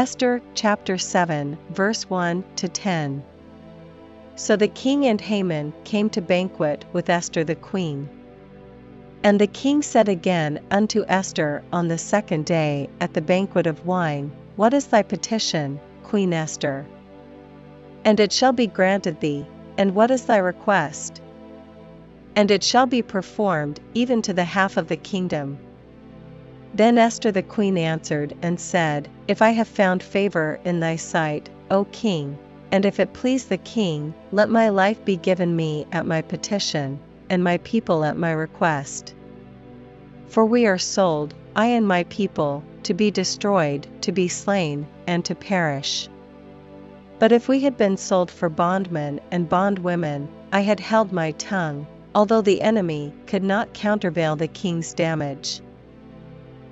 Esther chapter 7, verse 1 to 10. So the king and Haman came to banquet with Esther the queen. And the king said again unto Esther on the second day at the banquet of wine, What is thy petition, Queen Esther? And it shall be granted thee, and what is thy request? And it shall be performed even to the half of the kingdom. Then Esther the queen answered and said, If I have found favor in thy sight, O king, and if it please the king, let my life be given me at my petition, and my people at my request. For we are sold, I and my people, to be destroyed, to be slain, and to perish. But if we had been sold for bondmen and bondwomen, I had held my tongue, although the enemy could not countervail the king's damage.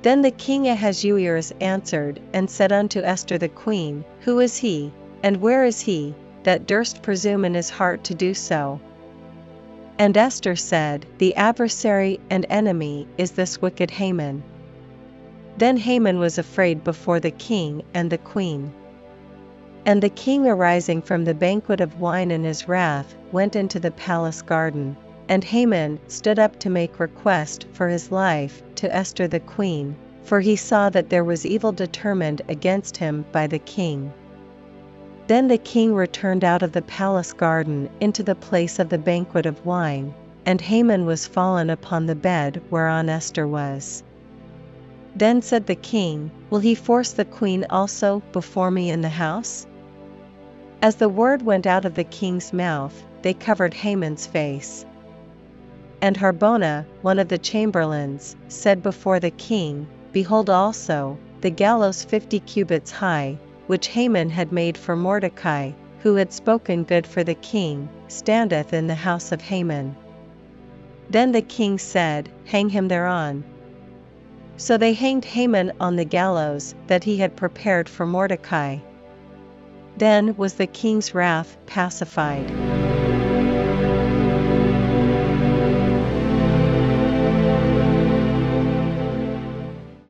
Then the king Ahasuerus answered and said unto Esther the queen, Who is he, and where is he, that durst presume in his heart to do so? And Esther said, The adversary and enemy is this wicked Haman. Then Haman was afraid before the king and the queen. And the king arising from the banquet of wine in his wrath went into the palace garden. And Haman stood up to make request for his life to Esther the queen, for he saw that there was evil determined against him by the king. Then the king returned out of the palace garden into the place of the banquet of wine, and Haman was fallen upon the bed whereon Esther was. Then said the king, Will he force the queen also before me in the house? As the word went out of the king's mouth, they covered Haman's face. And Harbonah, one of the chamberlains, said before the king, Behold also, the gallows fifty cubits high, which Haman had made for Mordecai, who had spoken good for the king, standeth in the house of Haman. Then the king said, Hang him thereon. So they hanged Haman on the gallows that he had prepared for Mordecai. Then was the king's wrath pacified.